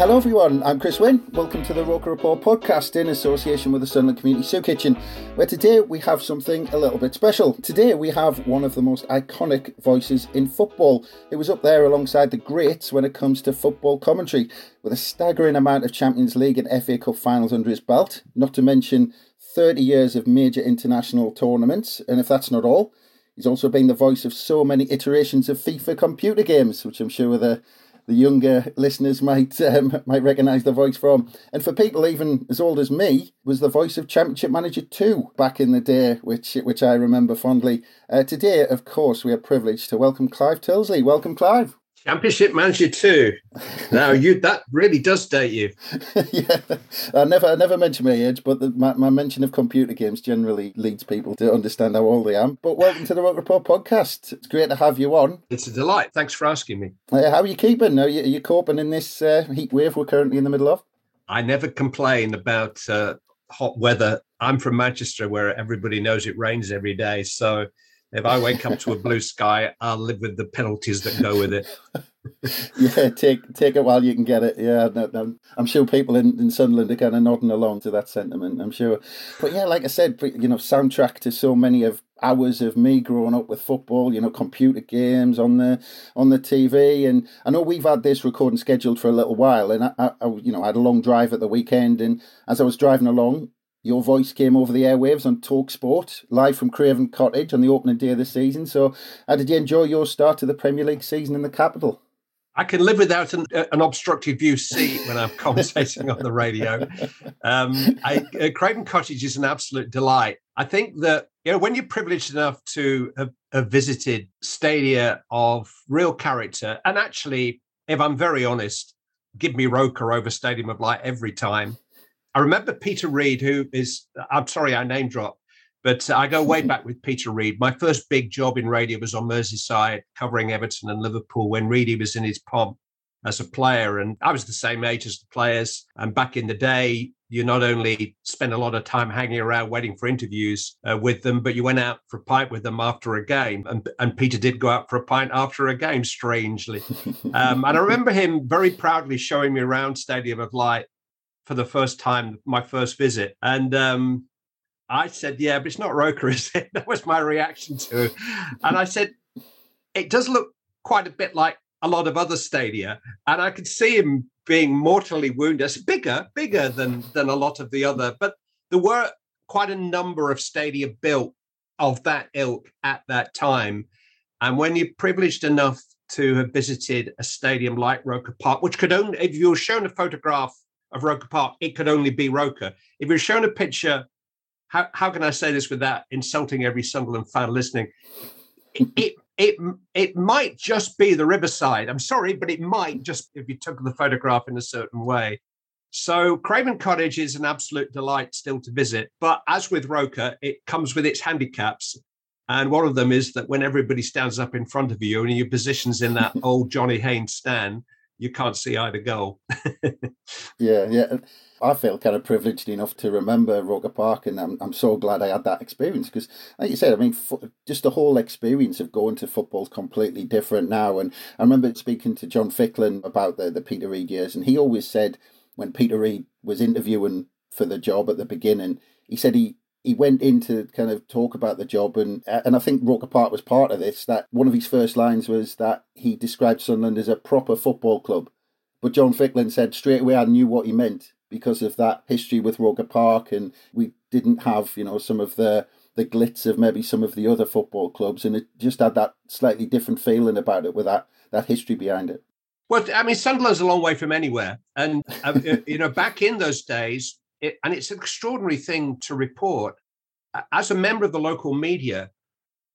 Hello, everyone. I'm Chris Wynn. Welcome to the Roker Report podcast in association with the Sunderland Community Soup Kitchen, where today we have something a little bit special. Today we have one of the most iconic voices in football. It was up there alongside the greats when it comes to football commentary, with a staggering amount of Champions League and FA Cup finals under his belt, not to mention 30 years of major international tournaments. And if that's not all, he's also been the voice of so many iterations of FIFA computer games, which I'm sure the the younger listeners might um, might recognise the voice from. And for people even as old as me, was the voice of Championship Manager 2 back in the day, which which I remember fondly. Uh, today, of course, we are privileged to welcome Clive Tyldesley. Welcome, Clive. Championship Manager 2. Now you that really does date you. yeah, I never I never mention my age, but the, my, my mention of computer games generally leads people to understand how old I am. But welcome to the Roker Report podcast. It's great to have you on. It's a delight. Thanks for asking me. Uh, how are you keeping? Are you, are you coping in this uh, heat wave we're currently in the middle of? I never complain about uh, hot weather. I'm from Manchester, where everybody knows it rains every day. So if I wake up to a blue sky, I'll live with the penalties that go with it. yeah, take take it while you can get it. Yeah, no, no, I'm sure people in, in Sunderland are kind of nodding along to that sentiment. I'm sure, but yeah, like I said, you know, soundtrack to so many of hours of me growing up with football. You know, computer games on the on the TV, and I know we've had this recording scheduled for a little while, and I, I you know, I had a long drive at the weekend, and as I was driving along, your voice came over the airwaves on Talk Sport, live from Craven Cottage on the opening day of the season. So, how did you enjoy your start to the Premier League season in the capital? I can live without an, uh, an obstructive view seat when I'm commentating on the radio. Um, I, uh, Craven Cottage is an absolute delight. I think that you know when you're privileged enough to have, have visited stadia of real character, and actually, if I'm very honest, give me Roker over Stadium of Light every time. I remember Peter Reid, who is, I'm sorry, I name drop, but I go way back with Peter Reid. My first big job in radio was on Merseyside, covering Everton and Liverpool when Reidy was in his pomp as a player. And I was the same age as the players. And back in the day, you not only spent a lot of time hanging around waiting for interviews uh, with them, but you went out for a pint with them after a game. And, and Peter did go out for a pint after a game, strangely. Um, and I remember him very proudly showing me around Stadium of Light for the first time, my first visit. And um, I said, Yeah, but it's not Roker, is it? That was my reaction to it. And I said, It does look quite a bit like a lot of other stadia. And I could see him being mortally wounded. It's bigger, bigger than than a lot of the other. But there were quite a number of stadia built of that ilk at that time. And when you're privileged enough to have visited a stadium like Roker Park, which could only, if you were shown a photograph of Roker Park, it could only be Roker. If you're shown a picture, how, how can I say this without insulting every Sunderland fan listening? It, it it it might just be the Riverside. I'm sorry, but it might just if you took the photograph in a certain way. So Craven Cottage is an absolute delight still to visit. But as with Roker, it comes with its handicaps. And one of them is that when everybody stands up in front of you and your position's in that old Johnny Haynes stand, you can't see either goal. yeah, yeah. I feel kind of privileged enough to remember Roker Park, and I'm, I'm so glad I had that experience because, like you said, I mean, fo- just the whole experience of going to football is completely different now. And I remember speaking to John Fickling about the, the Peter Reid years, and he always said when Peter Reid was interviewing for the job at the beginning, he said he he went in to kind of talk about the job, and and I think Roker Park was part of this. That one of his first lines was that he described Sunderland as a proper football club, but John Fickling said straight away I knew what he meant because of that history with Roker Park, and we didn't have you know some of the the glitz of maybe some of the other football clubs, and it just had that slightly different feeling about it with that that history behind it. Well, I mean, Sunderland's a long way from anywhere, and uh, you know, back in those days, it, and it's an extraordinary thing to report. As a member of the local media,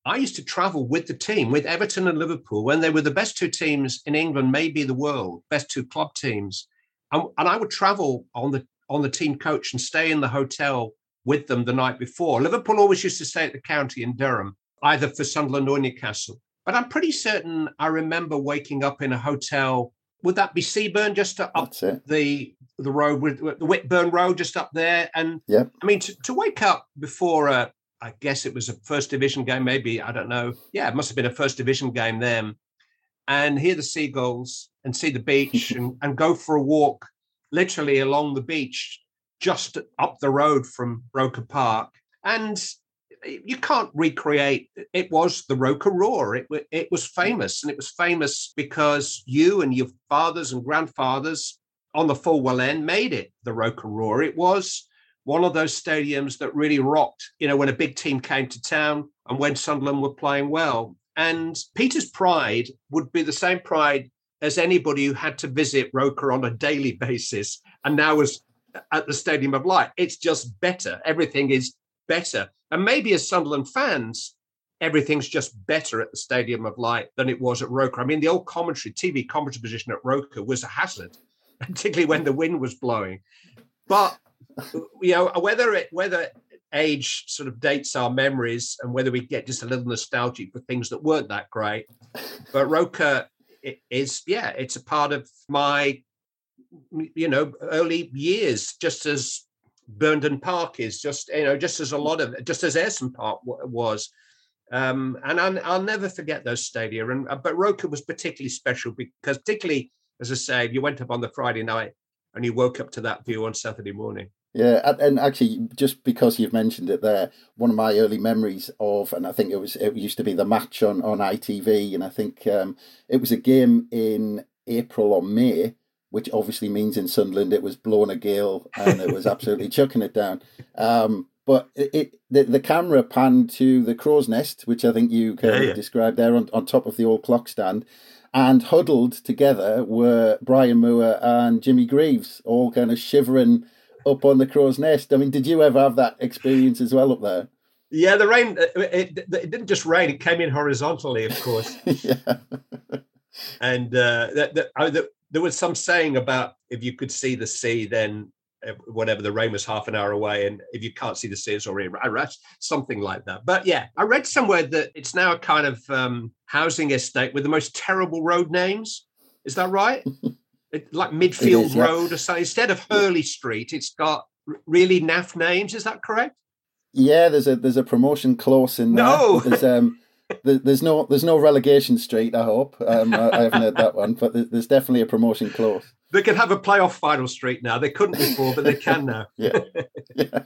I used to travel with the team, with Everton and Liverpool, when they were the best two teams in England, maybe the world, best two club teams, and, and I would travel on the on the team coach and stay in the hotel with them the night before. Liverpool always used to stay at the county in Durham, either for Sunderland or Newcastle. But I'm pretty certain I remember waking up in a hotel. Would that be Seaburn, just up the the road with the Whitburn Road, just up there? And yeah, I mean, to, to wake up before a, I guess it was a first division game, maybe I don't know. Yeah, it must have been a first division game then, and hear the seagulls and see the beach and, and go for a walk, literally along the beach just up the road from Roker Park. And you can't recreate it was the Roker Roar. It, it was mm. famous. And it was famous because you and your fathers and grandfathers on the Fulwell end made it the Roker Roar. It was one of those stadiums that really rocked, you know, when a big team came to town and when Sunderland were playing well. And Peter's pride would be the same pride as anybody who had to visit Roker on a daily basis and now was at the Stadium of Light. It's just better. Everything is better. And maybe as Sunderland fans, everything's just better at the Stadium of Light than it was at Roker. I mean, the old commentary, TV commentary position at Roker was a hazard, particularly when the wind was blowing. But you know, whether it whether age sort of dates our memories and whether we get just a little nostalgic for things that weren't that great, but Roker is yeah, it's a part of my you know early years, just as Burnden Park is, just you know, just as a lot of just as Ayresome Park w- was. Um, and I'll, I'll, never forget those stadia. And uh, but Roker was particularly special because, particularly as I say, you went up on the Friday night and you woke up to that view on Saturday morning. Yeah, and actually, just because you've mentioned it there, one of my early memories of, and I think it was, it used to be the match on on ITV, and I think um, it was a game in April or May which obviously means in Sunderland it was blowing a gale and it was absolutely chucking it down. Um, but it, it, the, the camera panned to the crow's nest, which I think you kind yeah, yeah. described there on, on top of the old clock stand. And huddled together were Brian Moore and Jimmy Greaves, all kind of shivering up on the crow's nest. I mean, did you ever have that experience as well up there? Yeah, the rain, it, it, it didn't just rain, it came in horizontally, of course. yeah. and uh, that, that, I, that, there was some saying about if you could see the sea, then uh, whatever the rain was half an hour away, and if you can't see the sea, it's already something like that. But yeah, I read somewhere that it's now a kind of um, housing estate with the most terrible road names. Is that right? it, like Midfield is, Road or something. Instead of Hurley Street, it's got really naff names. Is that correct? Yeah, there's a there's a promotion clause in there. No, there's um there's no there's no relegation street. I hope um, I, I, haven't heard that one, but there's definitely a promotion clause. They can have a playoff final street now. They couldn't before, but they can now. yeah, yeah.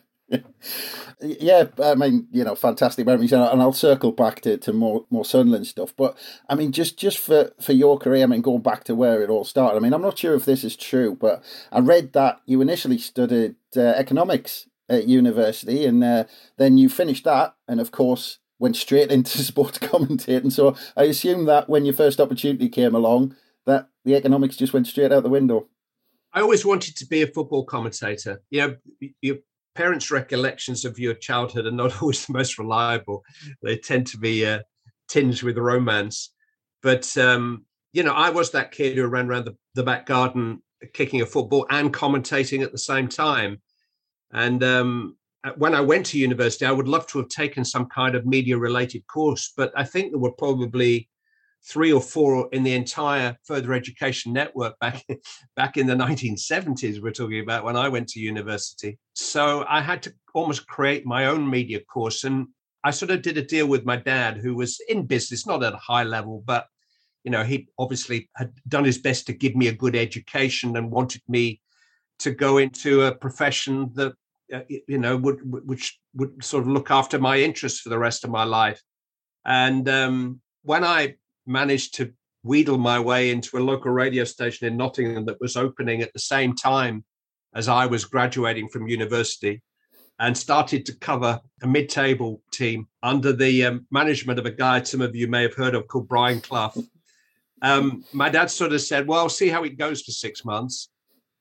Yeah, I mean, you know, fantastic memories, and I'll circle back to, to more more Sunderland stuff. But I mean, just just for for your career, I mean, going back to where it all started. I mean, I'm not sure if this is true, but I read that you initially studied uh, economics at university, and uh, then you finished that, and of course, went straight into sports commentating. So I assume that when your first opportunity came along, that the economics just went straight out the window. I always wanted to be a football commentator. You know, your parents' recollections of your childhood are not always the most reliable. They tend to be uh, tinged with romance. But um, you know, I was that kid who ran around the, the back garden kicking a football and commentating at the same time. And um, Uh, when I went to university, I would love to have taken some kind of media related course, but I think there were probably three or four in the entire further education network back back in the 1970s we're talking about when I went to university. So I had to almost create my own media course and I sort of did a deal with my dad who was in business not at a high level but you know he obviously had done his best to give me a good education and wanted me to go into a profession that uh, you know, would which would sort of look after my interests for the rest of my life. And um, when I managed to wheedle my way into a local radio station in Nottingham that was opening at the same time as I was graduating from university, and started to cover a mid-table team under the um, management of a guy some of you may have heard of called Brian Clough. Um, my dad sort of said, "Well, see how it goes for six months,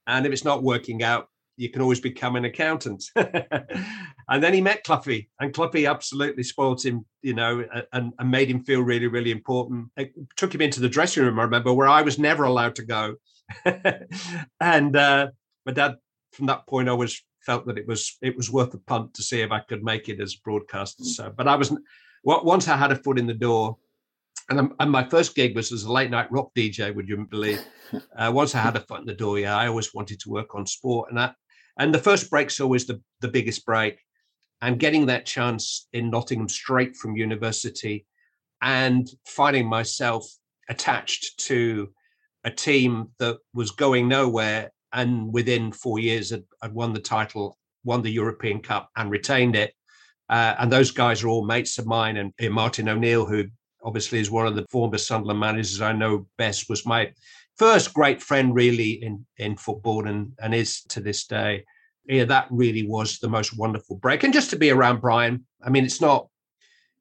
and if it's not working out, you can always become an accountant." and then he met Cloughie, and Cloughie absolutely spoiled him, you know, and, and, made him feel really, really important. It took him into the dressing room, I remember, where I was never allowed to go. and uh, my dad, from that point, I was felt that it was it was worth a punt to see if I could make it as a broadcaster. So, but I was once I had a foot in the door, and, and my first gig was as a late night rock DJ. Would you believe? Uh, once I had a foot in the door, yeah, I always wanted to work on sport, and that and the first break's always the the biggest break, and getting that chance in Nottingham straight from university, and finding myself attached to a team that was going nowhere and within four years had, had won the title, won the European Cup, and retained it. Uh, and those guys are all mates of mine. And, Martin O'Neill, who obviously is one of the former Sunderland managers I know best, was my first great friend really in in football, and and is to this day. Yeah, that really was the most wonderful break. And just to be around Brian, I mean, it's not,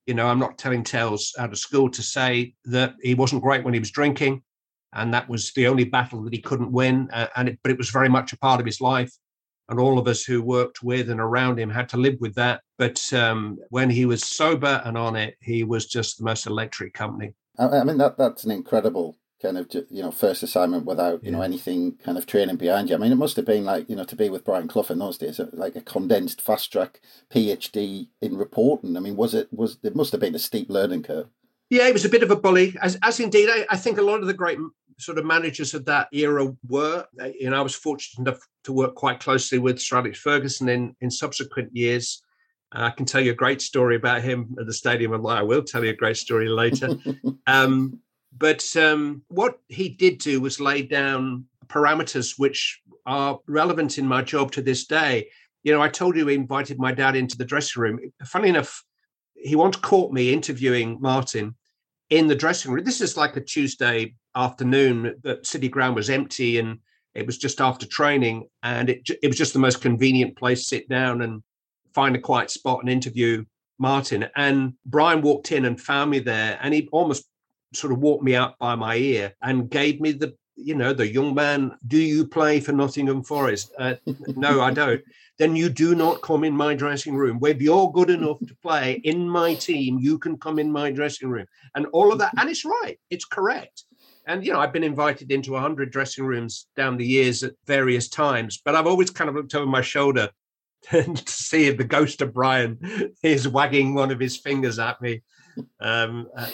you know, I'm not telling tales out of school to say that he wasn't great when he was drinking and that was the only battle that he couldn't win. Uh, and it, but it was very much a part of his life, and all of us who worked with and around him had to live with that. But um, when he was sober and on it, he was just the most electric company. I mean that that's an incredible kind of you know first assignment without you yeah. know anything kind of training behind you. I mean, it must have been like you know to be with Brian Clough in those days, like a condensed fast track PhD in reporting. I mean, was it was it must have been a steep learning curve. Yeah, it was a bit of a bully, as, as indeed I, I, think a lot of the great sort of managers of that era were. Uh, you know, I was fortunate enough to work quite closely with Sir Alex Ferguson in, in subsequent years. Uh, I can tell you a great story about him at the stadium, and I will tell you a great story later. um, but um, what he did do was lay down parameters which are relevant in my job to this day. You know, I told you he invited my dad into the dressing room. Funny enough, he once caught me interviewing Martin in the dressing room. This is like a Tuesday afternoon. The city ground was empty and it was just after training, and it it was just the most convenient place to sit down and find a quiet spot and interview Martin. And Brian walked in and found me there, and he almost sort of walked me out by my ear and gave me the you know the young man. Do you play for Nottingham Forest? Uh, no, I don't then you do not come in my dressing room. If you're good enough to play in my team, you can come in my dressing room. And all of that. And it's right, it's correct. And, you know, I've been invited into 100 dressing rooms down the years at various times, but I've always kind of looked over my shoulder to see if the ghost of Brian is wagging one of his fingers at me. Um, uh,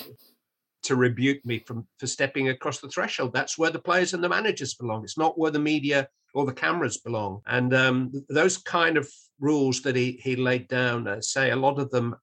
to rebuke me from for stepping across the threshold. That's where the players and the managers belong. It's not where the media or the cameras belong. And um, those kind of rules that he he laid down, uh, say a lot of them,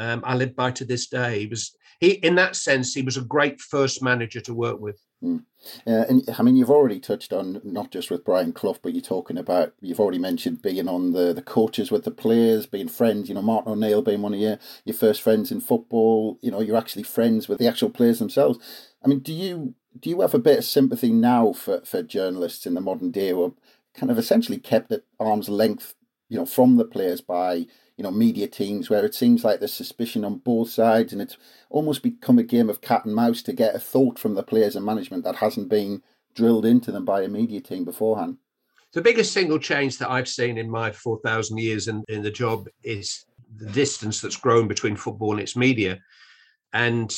um, I live by to this day. He was he in that sense he was a great first manager to work with. Mm. And I mean, you've already touched on not just with Brian Clough, but you're talking about you've already mentioned being on the, the coaches with the players, being friends. You know, Martin O'Neill being one of your your first friends in football. You know, you're actually friends with the actual players themselves. I mean, do you do you have a bit of sympathy now for, for journalists in the modern day who are kind of essentially kept at arm's length, you know, from the players by you know media teams where it seems like there's suspicion on both sides and it's almost become a game of cat and mouse to get a thought from the players and management that hasn't been drilled into them by a media team beforehand. The biggest single change that I've seen in my 4,000 years in, in the job is the distance that's grown between football and its media. And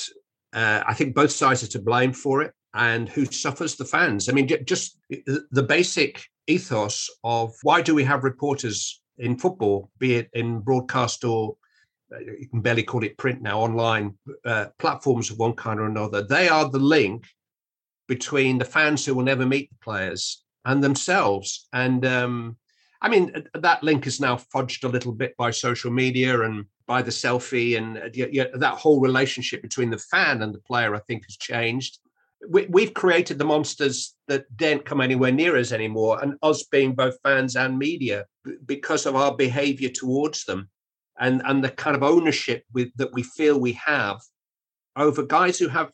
uh, I think both sides are to blame for it. And who suffers? The fans. I mean, just the basic ethos of why do we have reporters in football, be it in broadcast or uh, you can barely call it print now, online uh, platforms of one kind or another. They are the link between the fans who will never meet the players and themselves. And um, I mean, that link is now fudged a little bit by social media and by the selfie, and uh, yeah, that whole relationship between the fan and the player, I think, has changed. We, we've created the monsters that don't come anywhere near us anymore, and us being both fans and media because of our behaviour towards them, and and the kind of ownership with that we feel we have over guys who have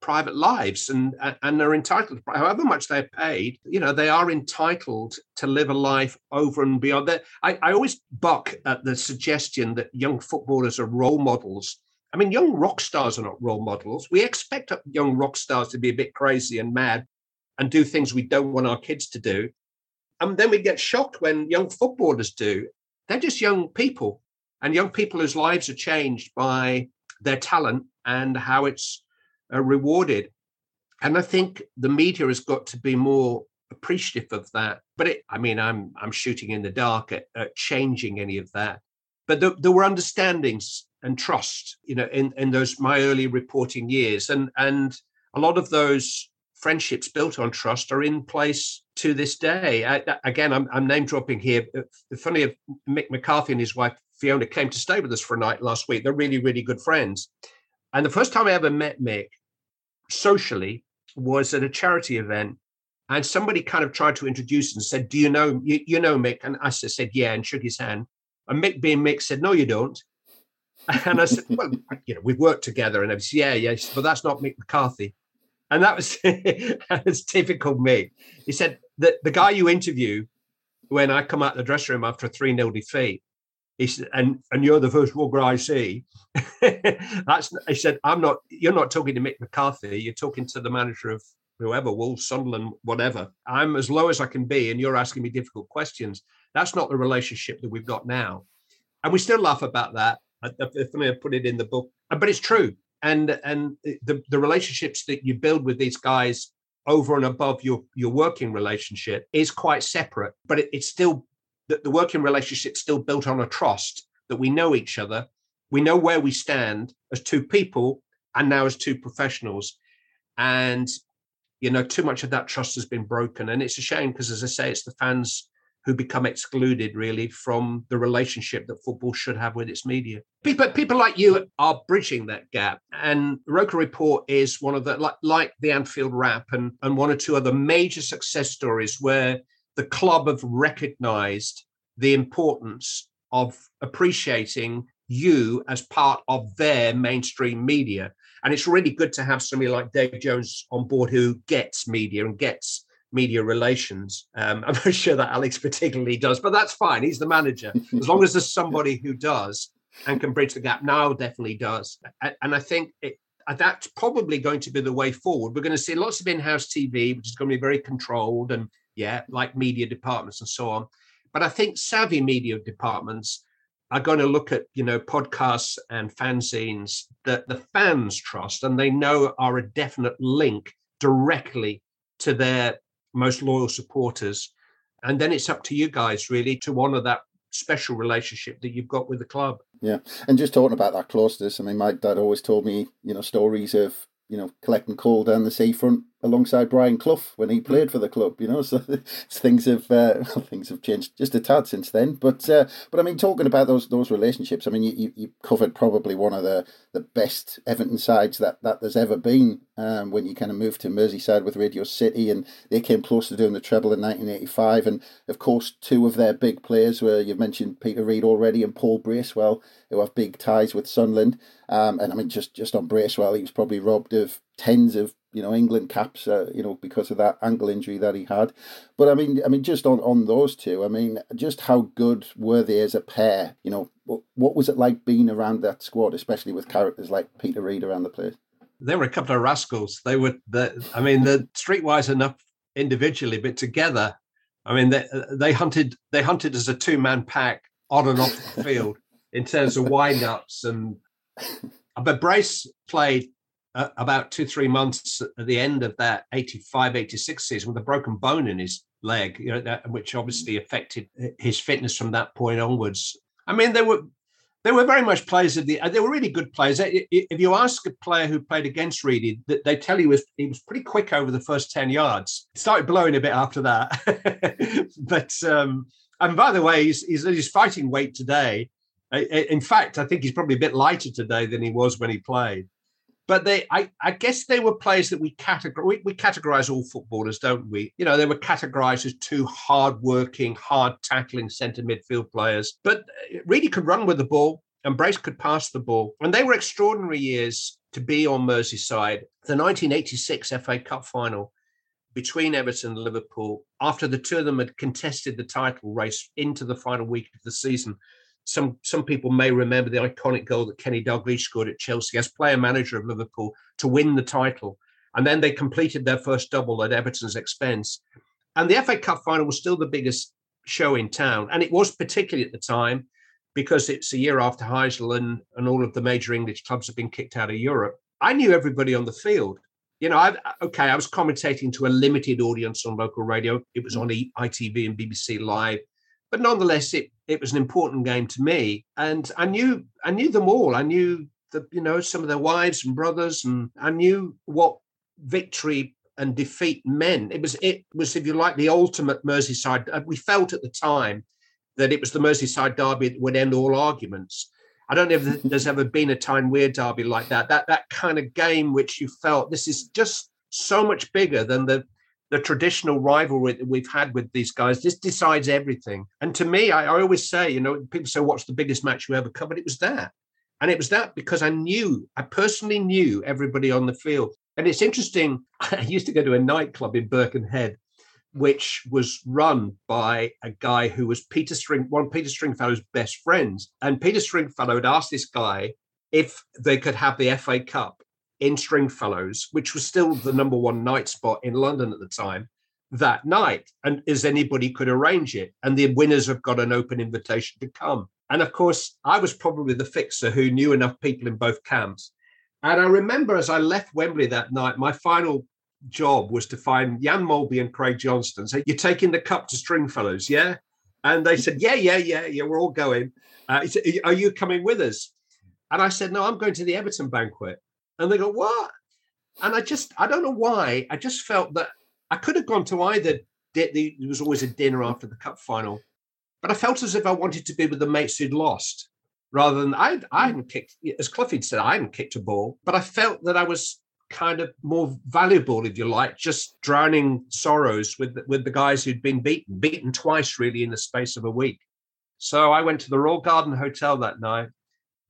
private lives and and are entitled however much they're paid you know they are entitled to live a life over and beyond that I, I always buck at the suggestion that young footballers are role models i mean young rock stars are not role models we expect young rock stars to be a bit crazy and mad and do things we don't want our kids to do and then we get shocked when young footballers do they're just young people and young people whose lives are changed by their talent and how it's uh, rewarded. And I think the media has got to be more appreciative of that. But it, I mean, I'm I'm shooting in the dark at, at changing any of that. But there, there were understandings and trust, you know, in in those my early reporting years, and and a lot of those friendships built on trust are in place to this day. I, again, I'm, I'm, name dropping here. Uh, the funny of Mick McCarthy and his wife Fiona came to stay with us for a night last week. They're really, really good friends. And the first time I ever met Mick socially was at a charity event. And somebody kind of tried to introduce and said, Do you know you, you know Mick? And I said, Yeah, and shook his hand. And Mick being Mick said, No, you don't. And I said, Well, you know, we've worked together. And I said, Yeah, yeah. Said, but that's not Mick McCarthy. And that was that's typical me. He said that the guy you interview when I come out of the dressing room after a 3 0 defeat, he said, and and you're the first rugger I see. That's he said, I'm not. You're not talking to Mick McCarthy. You're talking to the manager of whoever, Wolves, Sunderland, whatever. I'm as low as I can be, and you're asking me difficult questions. That's not the relationship that we've got now, and we still laugh about that. I, I put it in the book, uh, but it's true. And and the the relationships that you build with these guys over and above your your working relationship is quite separate, but it, it's still that the working relationship still built on a trust that we know each other, we know where we stand as two people and now as two professionals. And, you know, too much of that trust has been broken. And it's a shame because, as I say, it's the fans who become excluded really from the relationship that football should have with its media. People, people like you are bridging that gap. And Roker Report is one of the, like, like the Anfield Wrap and, and one or two other major success stories where the club have recognized the importance of appreciating you as part of their mainstream media. And it's really good to have somebody like Dave Jones on board who gets media and gets media relations. Um, I'm not sure that Alex particularly does, but that's fine. He's the manager. As long as there's somebody who does and can bridge the gap, now definitely does. And I think it, that's probably going to be the way forward. We're going to see lots of in-house TV, which is going to be very controlled and yeah, like media departments and so on. But I think savvy media departments are going to look at, you know, podcasts and fanzines that the fans trust and they know are a definite link directly to their most loyal supporters. And then it's up to you guys really to honor that special relationship that you've got with the club. Yeah. And just talking about that closeness, I mean, my dad always told me, you know, stories of, you know, collecting coal down the seafront alongside Brian Clough when he played for the club. You know, so things have uh, things have changed just a tad since then. But uh, but I mean, talking about those those relationships, I mean, you, you covered probably one of the, the best Everton sides that, that there's ever been. Um, when you kind of moved to Merseyside with Radio City, and they came close to doing the treble in 1985, and of course, two of their big players were you've mentioned Peter Reid already and Paul Bracewell, who have big ties with Sunderland. Um, and I mean, just just on Bracewell, he was probably robbed of tens of you know England caps, uh, you know, because of that ankle injury that he had. But I mean, I mean, just on on those two, I mean, just how good were they as a pair? You know, what, what was it like being around that squad, especially with characters like Peter Reid around the place? They were a couple of rascals. They were, the, I mean, the streetwise enough individually, but together, I mean, they they hunted they hunted as a two man pack on and off the field in terms of wind ups and. But Brace played uh, about two, three months at the end of that 85, 86 season with a broken bone in his leg, you know, that, which obviously affected his fitness from that point onwards. I mean, they were they were very much players of the. They were really good players. If you ask a player who played against Reidy, they tell you he was he was pretty quick over the first ten yards. It started blowing a bit after that, but um, and by the way, he's, he's his fighting weight today. In fact, I think he's probably a bit lighter today than he was when he played. But they I, I guess they were players that we categorize we, we categorize all footballers don't we? You know they were categorized as two hard working hard tackling center midfield players. But uh, really could run with the ball and brace could pass the ball. And they were extraordinary years to be on merseyside the 1986 fa cup final between everton and liverpool after the two of them had contested the title race into the final week of the season some some people may remember the iconic goal that Kenny Dalglish scored at Chelsea as player manager of Liverpool to win the title. And then they completed their first double at Everton's expense. And the FA Cup final was still the biggest show in town. And it was particularly at the time because it's a year after Heysel and, and all of the major English clubs have been kicked out of Europe. I knew everybody on the field. You know, I, okay, I was commentating to a limited audience on local radio. It was mm. on ITV and BBC Live but nonetheless, it it was an important game to me, and I knew I knew them all. I knew the you know some of their wives and brothers, and I knew what victory and defeat meant. It was it was if you like the ultimate Merseyside. Uh, we felt at the time that it was the Merseyside derby that would end all arguments. I don't know if there's ever been a Tyne Wear derby like that. That that kind of game which you felt this is just so much bigger than the the traditional rivalry that we've had with these guys. This decides everything. And to me, I, I always say, you know, people say, what's the biggest match you ever covered? It was that. And it was that because I knew, I personally knew everybody on the field. And it's interesting, I used to go to a nightclub in Birkenhead, which was run by a guy who was Peter String, one Peter Stringfellow's best friends. And Peter Stringfellow had asked this guy if they could have the FA Cup in Stringfellows, which was still the number one night spot in London at the time, that night. And as anybody could arrange it. And the winners have got an open invitation to come. And of course, I was probably the fixer who knew enough people in both camps. And I remember as I left Wembley that night, my final job was to find Jan Molby and Craig Johnston. say, You're taking the cup to Stringfellows, yeah? And they said, Yeah, yeah, yeah, yeah, we're all going. Uh, said, Are you coming with us? And I said, No, I'm going to the Everton banquet. And they go, what? And I just, I don't know why. I just felt that I could have gone to either. There was always a dinner after the cup final, but I felt as if I wanted to be with the mates who'd lost, rather than I. I mm. hadn't kicked, as Cloughy said, I hadn't kicked a ball, but I felt that I was kind of more valuable, if you like, just drowning sorrows with with the guys who'd been beaten, beaten twice really in the space of a week. So I went to the Royal Garden Hotel that night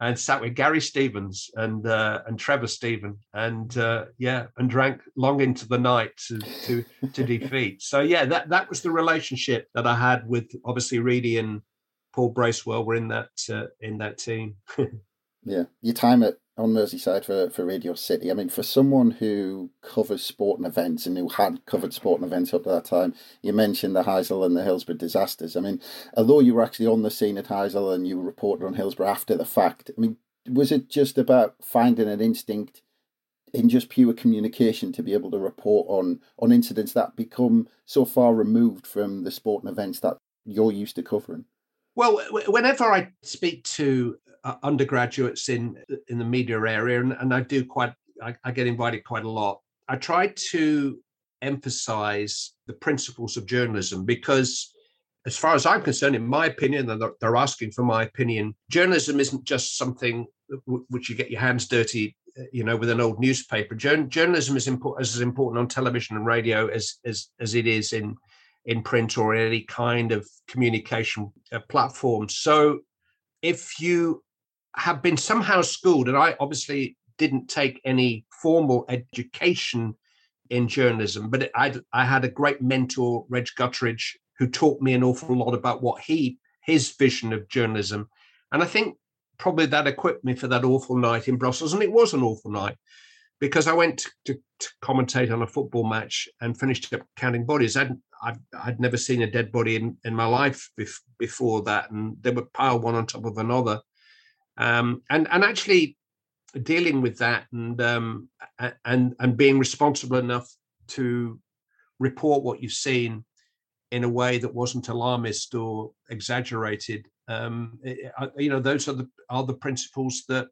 and sat with Gary Stevens and uh, and Trevor Steven and uh, yeah and drank long into the night to, to to defeat. So yeah, that that was the relationship that I had with obviously Reidy and Paul Bracewell were in that uh, in that team. yeah, your time at on Merseyside for, for Radio City. I mean, for someone who covers sporting events and who had covered sporting events up to that time, you mentioned the Heysel and the Hillsborough disasters. I mean, although you were actually on the scene at Heysel and you reported on Hillsborough after the fact, I mean, was it just about finding an instinct in just pure communication to be able to report on on incidents that become so far removed from the sporting events that you're used to covering? Well, whenever I speak to uh, undergraduates in in the media area, and, and I do quite. I, I get invited quite a lot. I try to emphasize the principles of journalism because as far as I'm concerned, in my opinion, and they're asking for my opinion, journalism isn't just something which you get your hands dirty, uh, you know, with an old newspaper. journalism is important, as important on television and radio as as as it is in in print or any kind of communication uh, platform. So, if you have been somehow schooled, and I obviously didn't take any formal education in journalism, but I, I had a great mentor, Reg Gutteridge, who taught me an awful lot about what he his vision of journalism, and I think probably that equipped me for that awful night in Brussels, and it was an awful night because I went to, to commentate on a football match and finished up counting bodies. I'd, I'd, I'd never seen a dead body in, in my life bef- before that, and they were piled one on top of another um, and and actually dealing with that and um, and and being responsible enough to report what you've seen in a way that wasn't alarmist or exaggerated. Um, it, you know, those are the are the principles that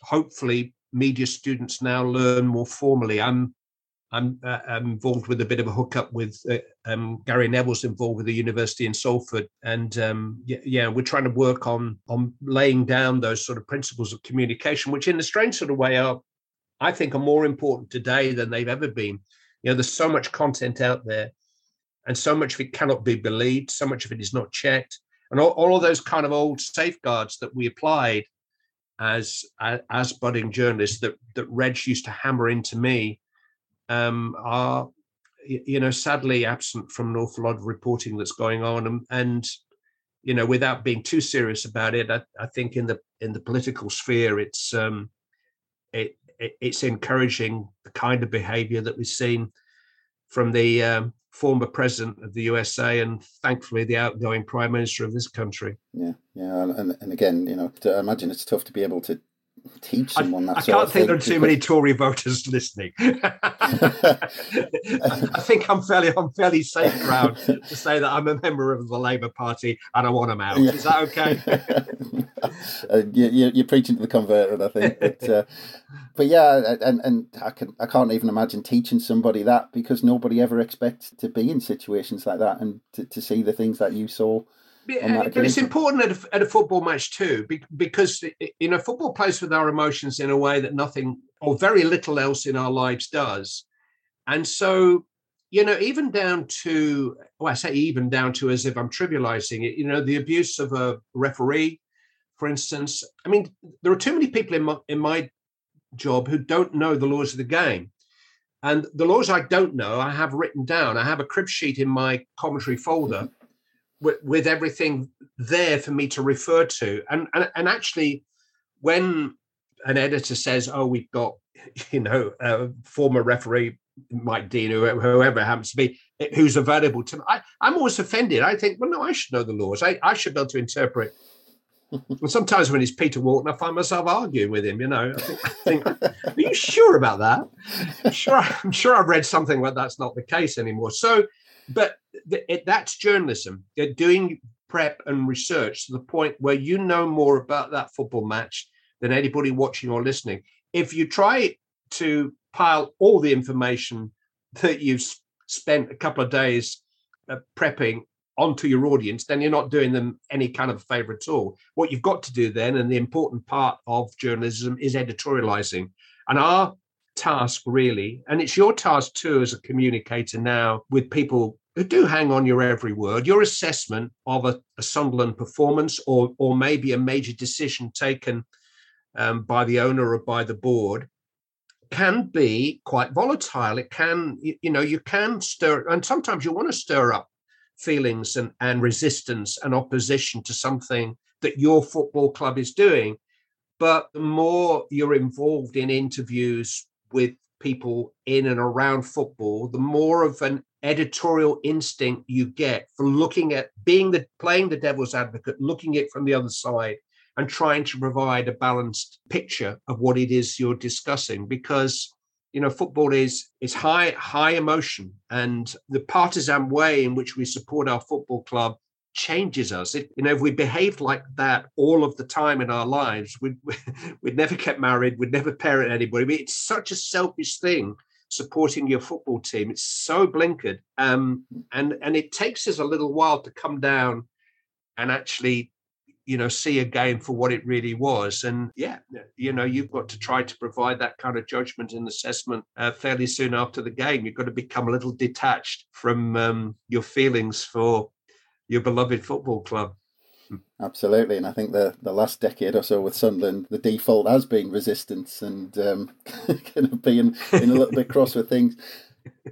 hopefully media students now learn more formally. I'm I'm, uh, I'm, involved with a bit of a hookup with uh, um, Gary Neville's involved with the university in Salford, and um, yeah, yeah, we're trying to work on on laying down those sort of principles of communication, which in a strange sort of way are I think are more important today than they've ever been. You know, there's so much content out there, and so much of it cannot be believed. So much of it is not checked, and all, all of those kind of old safeguards that we applied as as, as budding journalists that that Reg used to hammer into me um, are you know sadly absent from an awful lot of reporting that's going on and, and you know without being too serious about it I, I think in the in the political sphere it's um it, it, it's encouraging the kind of behavior that we've seen from the um, former president of the USA and thankfully the outgoing prime minister of this country. Yeah, yeah, and, and again, you know, I imagine it's tough to be able to teach someone I, that. I can't think there are too many Tory voters listening. I think I'm fairly I'm fairly safe ground to say that I'm a member of the Labour Party and I want them out. Yeah. Is that okay? uh, you, are preaching to the converted, I think. But, uh, but yeah, and and I can I can't even imagine teaching somebody that because nobody ever expects to be in situations like that and to, to see the things that you saw but it's important at a, at a, football match too, because you know football plays with our emotions in a way that nothing or very little else in our lives does, and so you know even down to well, I say even down to as if I'm trivializing it. You know the abuse of a referee, for instance. I mean there are too many people in my in my job who don't know the laws of the game. And the laws I don't know, I have written down. I have a crib sheet in my commentary folder mm-hmm with, with everything there for me to refer to. And, and and actually, when an editor says, "Oh, we've got," you know, a former referee Mike Dean, or whoever happens to be, who's available to me, I, I'm always offended. I think, well, no, I should know the laws. I, I should be able to interpret. and sometimes when it's Peter Walton, I find myself arguing with him. You know, I think, I think are you sure about that? I'm sure, I'm sure I've read something where that's not the case anymore. So but it, that's journalism. They're doing prep and research to the point where you know more about that football match than anybody watching or listening. If you try to pile all the information that you've spent a couple of days uh, prepping onto your audience, then you're not doing them any kind of favor at all. What you've got to do then, and the important part of journalism, is editorializing. And our task really. And it's your task too as a communicator now with people who do hang on your every word your assessment of a, a sunderland performance or or maybe a major decision taken um, by the owner or by the board can be quite volatile. It can you, you know you can stir and sometimes you want to stir up feelings and, and resistance and opposition to something that your football club is doing. But the more you're involved in interviews with people in and around football, the more of an editorial instinct you get for looking at being the playing the devil's advocate, looking at it from the other side and trying to provide a balanced picture of what it is you're discussing because you know football is is high high emotion and the partisan way in which we support our football club changes us. You know, if we behaved like that all of the time in our lives, we'd, we'd never get married, we'd never parent anybody. it's such a selfish thing supporting your football team. It's so blinkered. Um, and, and it takes us a little while to come down and actually, you know, see a game for what it really was. And yeah, you know, you've got to try to provide that kind of judgment and assessment uh, fairly soon after the game. You've got to become a little detached from um, your feelings for your beloved football club. Absolutely, and I think the the last decade or so with Sunderland, the default has been resistance and um, kind of being, being a little bit cross with things.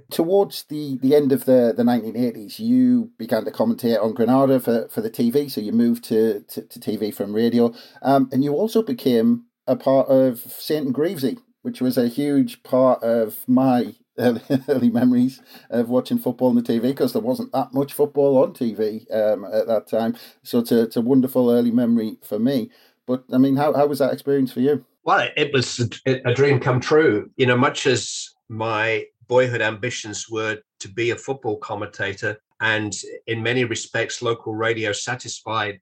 Towards the, the end of the, the 1980s, you began to commentate on Granada for, for the TV, so you moved to, to, to TV from radio, um, and you also became a part of St and Greavsie, which was a huge part of my early, early memories of watching football on the TV because there wasn't that much football on TV um, at that time. So it's a, it's a wonderful early memory for me. But I mean, how, how was that experience for you? Well, it was a, dream come true. You know, much as my boyhood ambitions were to be a football commentator, and in many respects, local radio satisfied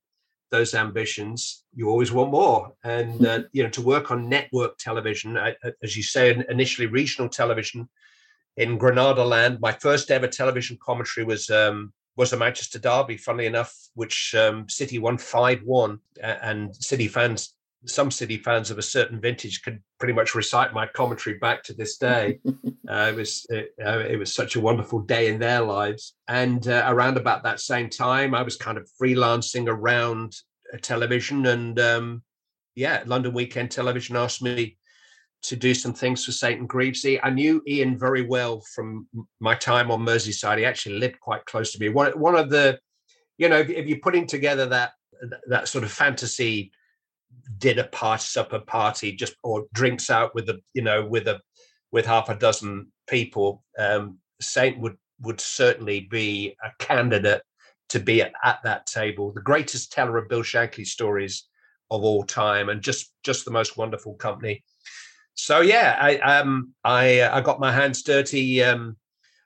those ambitions, you always want more. And uh, you know, to work on network television, as you say, initially regional television, in Granada land. My first ever television commentary was um, was a Manchester derby, funnily enough, which um, City won five one, and City fans some City fans of a certain vintage could pretty much recite my commentary back to this day. uh, it was it, uh, it, was such a wonderful day in their lives, and uh, around about that same time, I was kind of freelancing around television, and um, yeah, London Weekend Television asked me to do some things for Saint Greavsie. I knew Ian very well from my time on Merseyside. He actually lived quite close to me. One one of the, you know, if, if you're putting together that that sort of fantasy dinner party, supper party, just or drinks out with the, you know, with a with half a dozen people, um, Saint would would certainly be a candidate to be at, at that table. The greatest teller of Bill Shankly stories of all time, and just just the most wonderful company. So yeah, I um I uh, I got my hands dirty, um,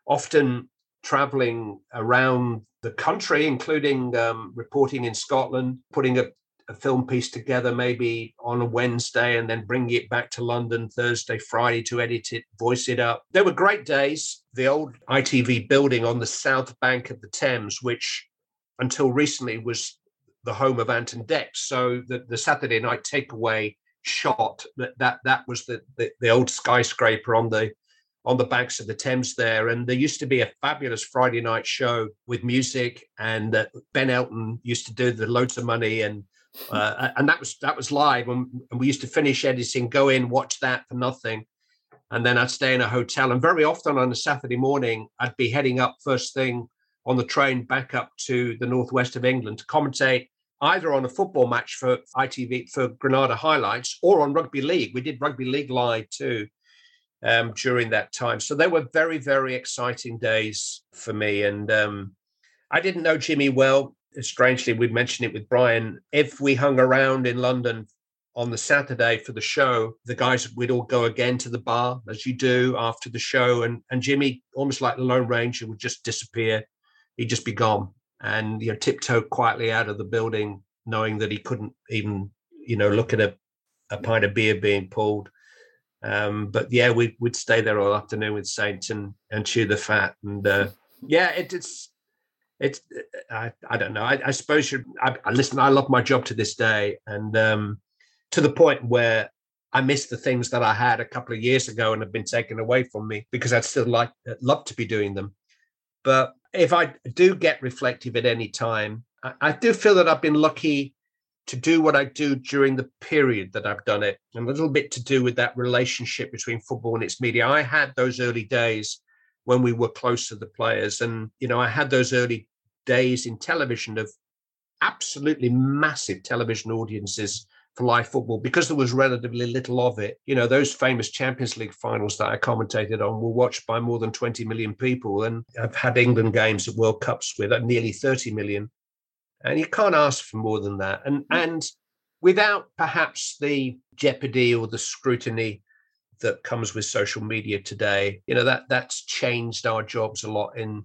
often traveling around the country, including um, reporting in Scotland, putting a a film piece together maybe on a Wednesday and then bringing it back to London Thursday, Friday to edit it, voice it up. There were great days. The old ITV building on the south bank of the Thames, which until recently was the home of Anton and Dec. So the, the Saturday night takeaway shot that that that was the, the, the old skyscraper on the on the banks of the Thames there. And there used to be a fabulous Friday night show with music, and uh, Ben Elton used to do the loads of money and uh, and that was that was live, and, and, we used to finish editing, go in, watch that for nothing, and then I'd stay in a hotel. And very often on a Saturday morning, I'd be heading up first thing on the train back up to the northwest of England to commentate either on a football match for ITV for Granada highlights or on rugby league. We did rugby league live too um, during that time. So they were very, very exciting days for me. And um, I didn't know Jimmy well strangely, we mentioned it with Brian. If we hung around in London on the Saturday for the show, the guys would all go again to the bar, as you do after the show. And and Jimmy, almost like the Lone Ranger, would just disappear. He'd just be gone and you know tiptoe quietly out of the building, knowing that he couldn't even you know look at a, a pint of beer being pulled. Um, but yeah, we, would stay there all afternoon with Saint and and chew the fat. And uh, yeah, it, it's it's I, I don't know. I, I suppose you. I, I, listen. I love my job to this day, and um, to the point where I miss the things that I had a couple of years ago and have been taken away from me because I'd still like uh, love to be doing them. But if I do get reflective at any time, I, I do feel that I've been lucky to do what I do during the period that I've done it, and a little bit to do with that relationship between football and its media. I had those early days when we were close to the players. And, you know, I had those early days in television of absolutely massive television audiences for live football because there was relatively little of it. You know, those famous Champions League finals that I commentated on were watched by more than 20 million people. And I've had England games at World Cups with uh, nearly 30 million. And you can't ask for more than that. And mm. and without perhaps the jeopardy or the scrutiny that comes with social media today. You know that that's changed our jobs a lot in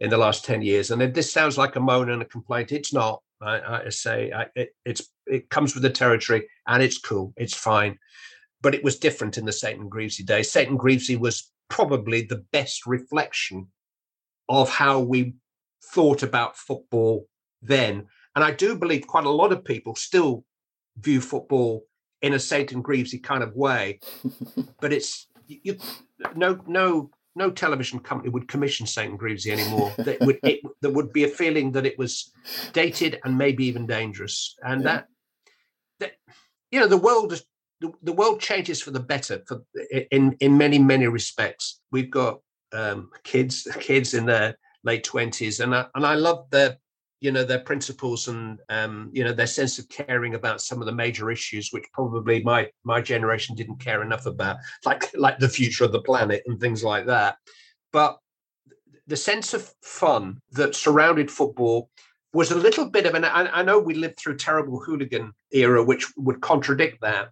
in the last ten years. And this sounds like a moan and a complaint. It's not. I, I say I, it, it's it comes with the territory, and it's cool. It's fine. But it was different in the Saint and Greavsie days. Saint and Greavsie was probably the best reflection of how we thought about football then. And I do believe quite a lot of people still view football in a Saint and Greavsie kind of way. but it's you, no no no television company would commission Saint and Greavsie anymore. that would it, there would be a feeling that it was dated and maybe even dangerous, and yeah. that that you know the world is. The, the world changes for the better for in in many many respects. We've got um, kids kids in their late twenties, and I, and I love their you know their principles and um, you know their sense of caring about some of the major issues which probably my my generation didn't care enough about like like the future of the planet and things like that. But the sense of fun that surrounded football was a little bit of an I, I know we lived through terrible hooligan era which would contradict that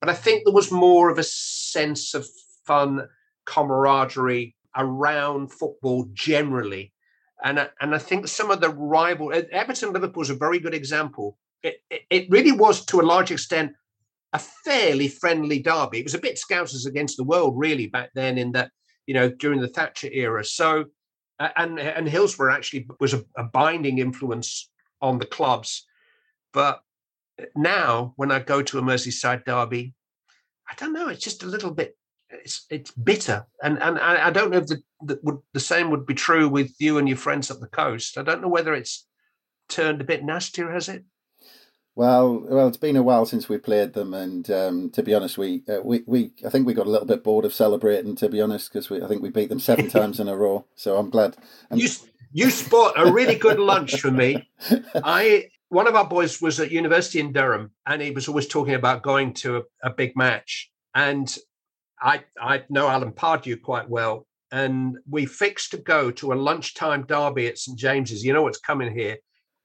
but i think there was more of a sense of fun camaraderie around football generally and I, and I think some of the rival Everton Liverpool is a very good example. It, it, it really was to a large extent a fairly friendly derby. It was a bit scousers against the world really back then in that you know during the Thatcher era. So and and Hillsborough actually was a, a binding influence on the clubs, but now when I go to a Merseyside derby, I don't know. It's just a little bit. It's it's bitter, and and I don't know if the the, would, the same would be true with you and your friends up the coast. I don't know whether it's turned a bit nastier, has it? Well, well, it's been a while since we played them, and um, to be honest, we, uh, we we I think we got a little bit bored of celebrating. To be honest, because I think we beat them seven times in a row. So I'm glad. And... You you spot a really good lunch for me. I one of our boys was at university in Durham, and he was always talking about going to a, a big match. And I I know Alan Pardew quite well, and we fixed to go to a lunchtime derby at St James's. You know what's coming here.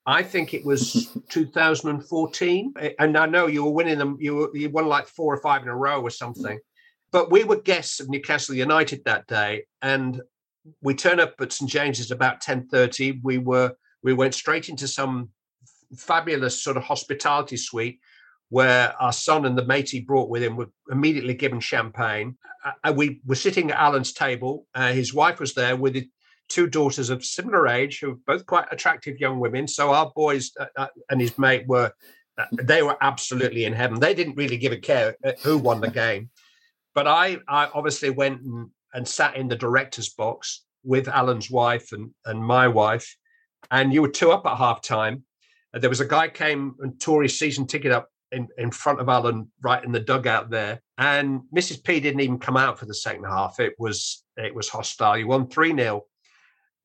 I think it was 2014, eh, and I know you were winning them. You were, you won like four or five in a row or something. But we were guests of Newcastle United that day, and we turn up at St James's about 10:30. We were we went straight into some fabulous sort of hospitality suite where our son and the mate he brought with him were immediately given champagne. Uh, we were sitting at Alan's table. Uh, his wife was there with two daughters of similar age, who were both quite attractive young women. So our boys uh, uh and his mate were, uh, they were absolutely in heaven. They didn't really give a care uh, who won the game. But I, I obviously went and, and sat in the director's box with Alan's wife and, and my wife. And you were two up at half time there was a guy came and tore his season ticket up in, in front of Alan right in the dugout there. And Mrs. P didn't even come out for the second half. It was it was hostile. You won 3-0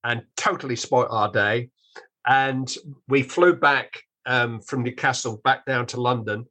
and totally spoilt our day. And we flew back um, from Newcastle back down to London.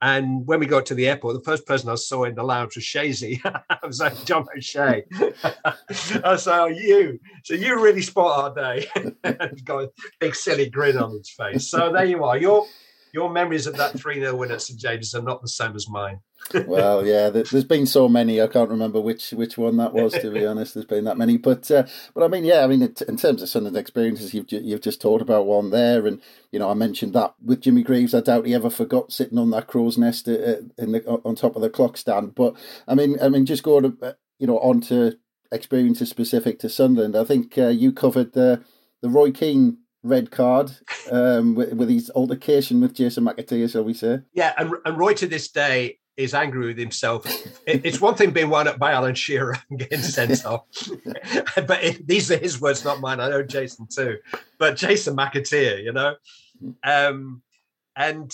And when we got to the airport, the first person I saw in the lounge was Shazy. I was like, John O'Shea. I said, Oh, you. So you really spot our day. and got a big silly grin on his face. So there you are. Your your memories of that 3 0 win at St. James are not the same as mine well, yeah, there's been so many. I can't remember which which one that was. To be honest, there's been that many. But uh, but I mean, yeah, I mean, in terms of the experiences, you've you've just talked about one there, and you know, I mentioned that with Jimmy Greaves. I doubt he ever forgot sitting on that crow's nest uh, uh, in the on top of the clock stand. But I mean, I mean, just going to, uh, you know on to experiences specific to Sunderland. I think uh, you covered the the Roy Keane red card um, with, with, his altercation with Jason McAteer, shall we say? Yeah, and, and Roy to this day is angry with himself. it's one thing being wound up by Alan Shearer and getting sent off, but it, these are his words, not mine. I know Jason too, but Jason McAteer, you know, um, and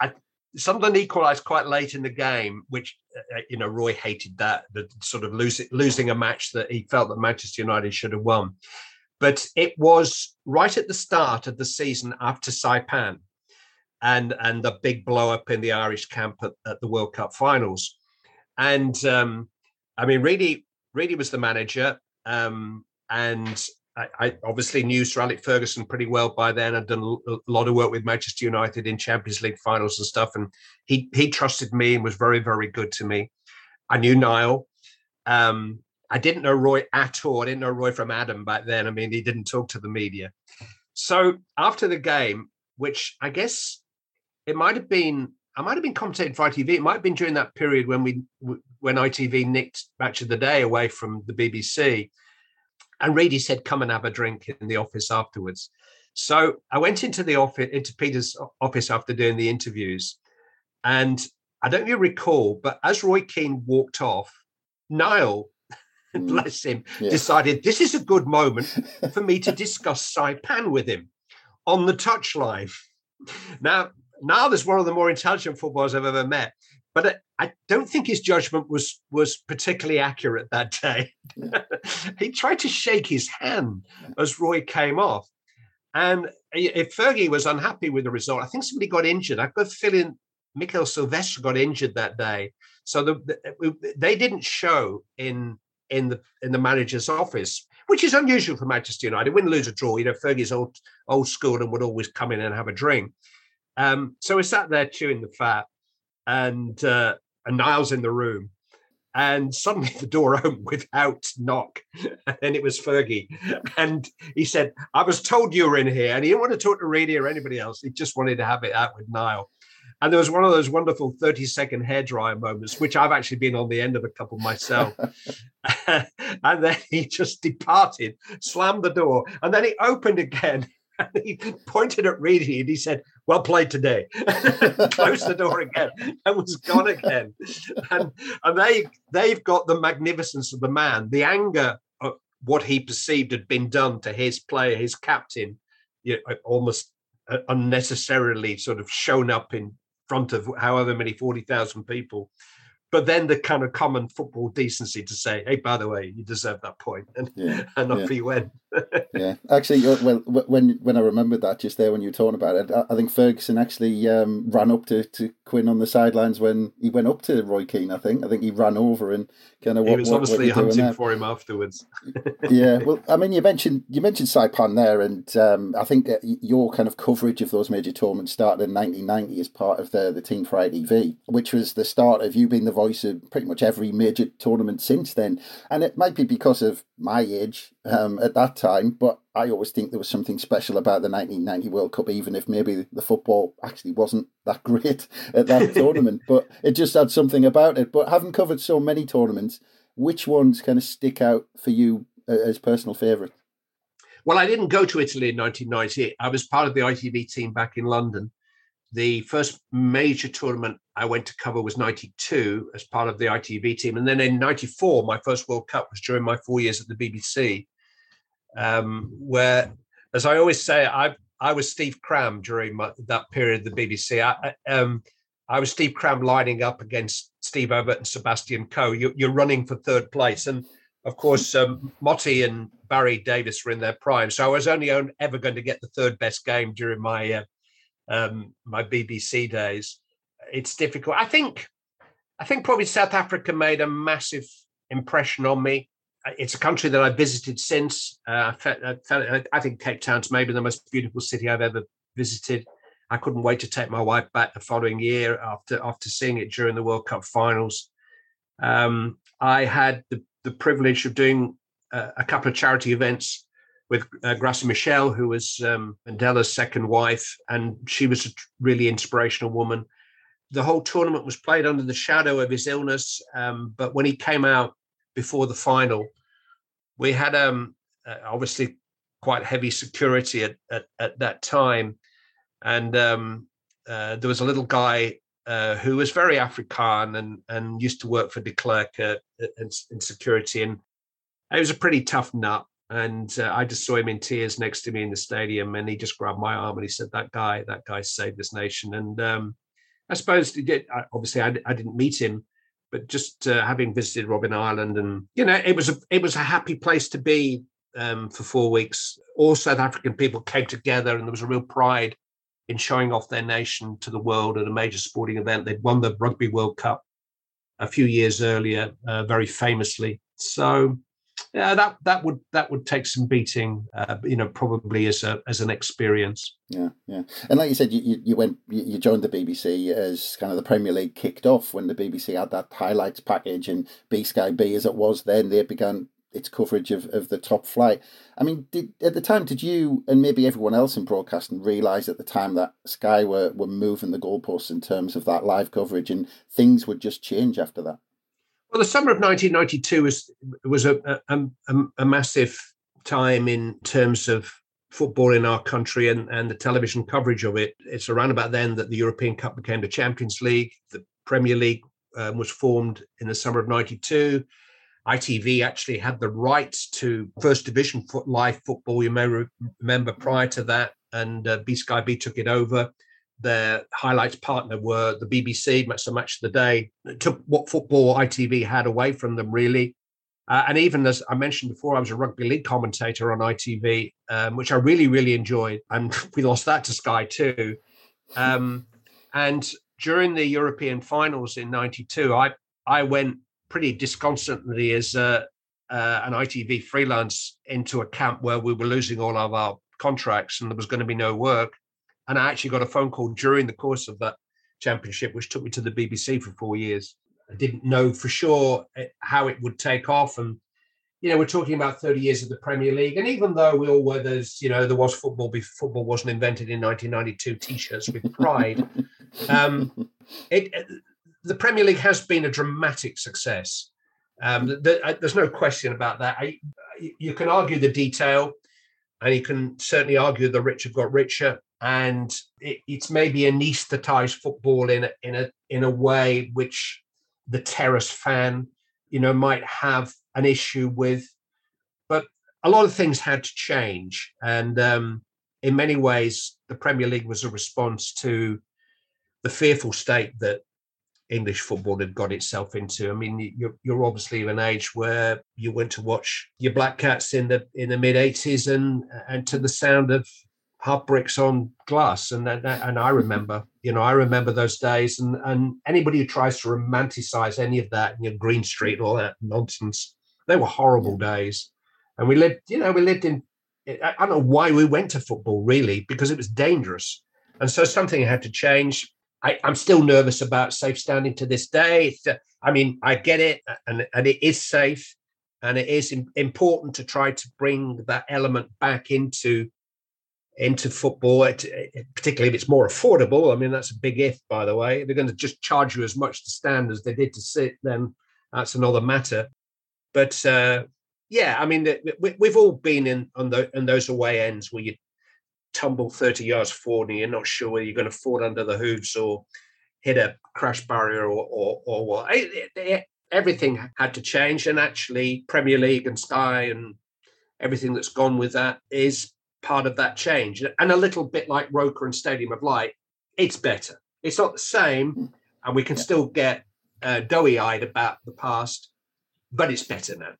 I, Sunderland equalised quite late in the game, which uh, you know Roy hated that the sort of losing losing a match that he felt that Manchester United should have won. But it was right at the start of the season after Saipan and and the big blow up in the Irish camp at, at the World Cup finals. And um, I mean, Reidy Reidy was the manager, um, and I, I, obviously knew Sir Alex Ferguson pretty well by then. I'd done a lot of work with Manchester United in Champions League finals and stuff, and he he trusted me and was very very good to me. I knew Niall. Um, I didn't know Roy at all. I didn't know Roy from Adam back then. I mean, he didn't talk to the media. So after the game, which I guess it might have been I might have been commentating for ITV. It might have been during that period when we when ITV nicked Match of the Day away from the BBC, and Reidy said, "Come and have a drink in the office afterwards." So I went into the office into Peter's office after doing the interviews, and I don't recall, but as Roy Keane walked off, Niall. bless him, yeah. decided this is a good moment for me to discuss Saipan with him on the touchline. Now, now there's one of the more intelligent footballers I've ever met. But I don't think his judgment was was particularly accurate that day. he tried to shake his hand as Roy came off. And if Fergie was unhappy with the result, I think somebody got injured. I've got a feeling Silvestre got injured that day. So the, the, they didn't show in in the in the manager's office, which is unusual for Manchester United. Win, lose, or draw. You know, Fergie's old old school and would always come in and have a drink. Um, so we sat there chewing the fat, and uh, and Niall's in the room, and suddenly the door opened without knock, and it was Fergie, and he said, "I was told you were in here," and he didn't want to talk to Reidy or anybody else. He just wanted to have it out with Niall. And there was one of those wonderful 30 second hairdryer moments, which I've actually been on the end of a couple myself. and then he just departed, slammed the door, and then he opened again And he pointed at Reidy and he said, Well played today. Closed the door again and was gone again. And and they they've got the magnificence of the man, the anger of what he perceived had been done to his player, his captain, you know, almost uh, unnecessarily sort of shown up in front of however many 40,000 people but then the kind of common football decency to say, "Hey, by the way, you deserve that point," and yeah, and off yeah. he went. yeah, actually, uh, well, when when I remembered that just there when you were talking about it, I think Ferguson actually um, ran up to, to Quinn on the sidelines when he went up to Roy Keane. I think I think he ran over and kind of. He was what, obviously what hunting for him afterwards. yeah, well, I mean, you mentioned you mentioned Saipan there, and um, I think your kind of coverage of those major tournaments started in 1990 as part of the the Team for ITV, which was the start of you being the voice of pretty much every major tournament since then. And it might be because of my age um, at that time, but I always think there was something special about the 1990 World Cup, even if maybe the football actually wasn't that great at that tournament. But it just had something about it. But having covered so many tournaments, which ones kind of stick out for you as personal favourite? Well, I didn't go to Italy in 1990. I was part of the ITV team back in London. The first major tournament I went to cover was 92 as part of the ITV team. And then in 94, my first World Cup was during my four years at the BBC, um, where, as I always say, I, I was Steve Cram during my, that period of the BBC. I, um, I was Steve Cram lining up against Steve Ovett and Sebastian Coe. You, are running for third place. And of course, um, Motty and Barry Davies were in their prime. So I was only ever going to get the third best game during my uh, um, my BBC days. It's difficult. I think, I think probably South Africa made a massive impression on me. Uh, it's a country that I've visited since. Uh, I, felt, I, think Cape Town's maybe the most beautiful city I've ever visited. I couldn't wait to take my wife back the following year after after seeing it during the World Cup finals. Um, I had the, the privilege of doing a couple of charity events with uh, Graça Machel, who was um, Mandela's second wife, and she was a really inspirational woman. The whole tournament was played under the shadow of his illness, um, but when he came out before the final, we had um, uh, obviously quite heavy security at, at, at that time, and um, uh, there was a little guy uh, who was very African and and used to work for de Klerk uh, in, in security, and he was a pretty tough nut and uh, I just saw him in tears next to me in the stadium, and he just grabbed my arm and he said, "That guy, that guy saved this nation." And um, I suppose did, obviously I, I, didn't meet him, but just uh, having visited Robben Island, and you know, it was a it was a happy place to be um, for four weeks. All South African people came together, and there was a real pride in showing off their nation to the world at a major sporting event. They'd won the Rugby World Cup a few years earlier, uh, very famously. So yeah, that that would that would take some beating, uh, you know, probably as a as an experience. Yeah, yeah, and like you said, you you went you joined the BBC as kind of the Premier League kicked off when the BBC had that highlights package and B Sky B as it was then they began its coverage of, of the top flight. I mean, did at the time did you and maybe everyone else in broadcasting realise at the time that Sky were were moving the goalposts in terms of that live coverage and things would just change after that? Well, the summer of 1992 was was a, a, a, a massive time in terms of football in our country and, and the television coverage of it. It's around about then that the European Cup became the Champions League. The Premier League um, was formed in the summer of 92. ITV actually had the rights to first division foot live football. You may re- remember prior to that, and uh, B Sky B took it over their highlights partner were the BBC, much so Match of the Day. It took what football ITV had away from them, really. Uh, and even as I mentioned before, I was a rugby league commentator on ITV, um, which I really, really enjoyed. And we lost that to Sky too. Um, and during the European finals in 92, I, I went pretty disconsolately as uh, uh, an ITV freelance into a camp where we were losing all of our contracts and there was going to be no work. And I actually got a phone call during the course of that championship, which took me to the BBC for four years. I didn't know for sure eh, how it would take off. And, you know, we're talking about 30 years of the Premier League. And even though we all were, there's, you know, there was football, before football wasn't invented in 1992 t shirts with pride. um, it, eh, the Premier League has been a dramatic success. Um, the, uh, there's no question about that. I, you can argue the detail and you can certainly argue the rich have got richer, and it, it's maybe anaesthetized football in a, in a in a way which the terrace fan, you know, might have an issue with. But a lot of things had to change, and um, in many ways, the Premier League was a response to the fearful state that English football had got itself into. I mean, you're, you're obviously of an age where you went to watch your Black Cats in the in the mid '80s and and to the sound of half bricks on glass, and and I remember, you know, I remember those days, and and anybody who tries to romanticize any of that, you know, Green Street, all that nonsense, they were horrible days, and we lived, you know, we lived in. I don't know why we went to football really because it was dangerous, and so something had to change. I, am still nervous about safe standing to this day. Uh, I mean, I get it, and, and it is safe, and it is important to try to bring that element back into into football, particularly if it's more affordable. I mean, that's a big if, by the way. They're going to just charge you as much to stand as they did to sit, then that's another matter. But uh, yeah, I mean, we, have all been in on, the, those away ends where you tumble 30 yards forward and you're not sure whether you're going to fall under the hooves or hit a crash barrier or, or, or what. It, it, everything had to change. And actually, Premier League and Sky and everything that's gone with that is part of that change. And a little bit like Roker and Stadium of Light, it's better. It's not the same, hmm. and we can yeah. still get uh, doughy eyed about the past, but it's better now.